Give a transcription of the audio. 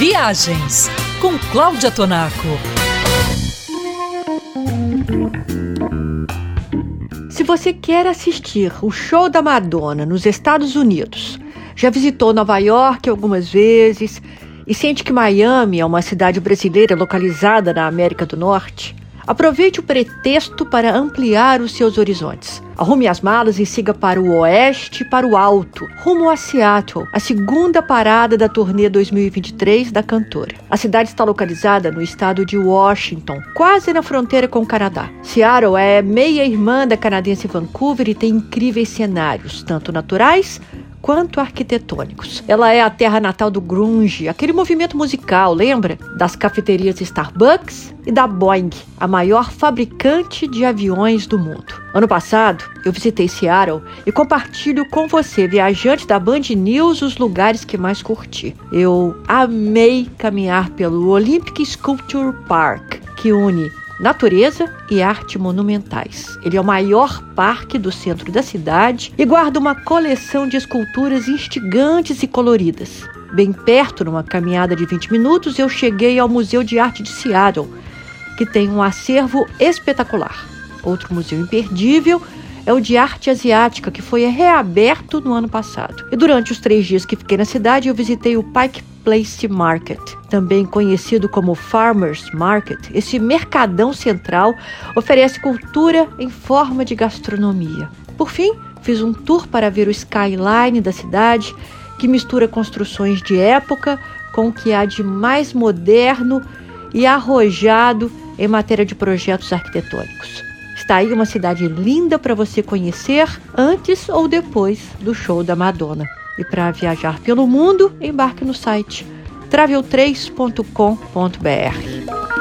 Viagens com Cláudia Tonaco. Se você quer assistir o show da Madonna nos Estados Unidos, já visitou Nova York algumas vezes e sente que Miami é uma cidade brasileira localizada na América do Norte, Aproveite o pretexto para ampliar os seus horizontes. Arrume as malas e siga para o oeste para o alto, rumo a Seattle, a segunda parada da turnê 2023 da cantora. A cidade está localizada no estado de Washington, quase na fronteira com o Canadá. Seattle é meia-irmã da canadense Vancouver e tem incríveis cenários, tanto naturais quanto arquitetônicos. Ela é a terra natal do grunge, aquele movimento musical, lembra? Das cafeterias Starbucks e da Boeing, a maior fabricante de aviões do mundo. Ano passado, eu visitei Seattle e compartilho com você, viajante da Band News, os lugares que mais curti. Eu amei caminhar pelo Olympic Sculpture Park, que une natureza e arte monumentais. Ele é o maior parque do centro da cidade e guarda uma coleção de esculturas instigantes e coloridas. Bem perto, numa caminhada de 20 minutos, eu cheguei ao Museu de Arte de Seattle, que tem um acervo espetacular. Outro museu imperdível é o de arte asiática, que foi reaberto no ano passado. E durante os três dias que fiquei na cidade, eu visitei o Pike Place Market, também conhecido como Farmers Market. Esse mercadão central oferece cultura em forma de gastronomia. Por fim, fiz um tour para ver o skyline da cidade, que mistura construções de época com o que há de mais moderno e arrojado em matéria de projetos arquitetônicos. Está aí uma cidade linda para você conhecer antes ou depois do show da Madonna. E para viajar pelo mundo, embarque no site travel3.com.br.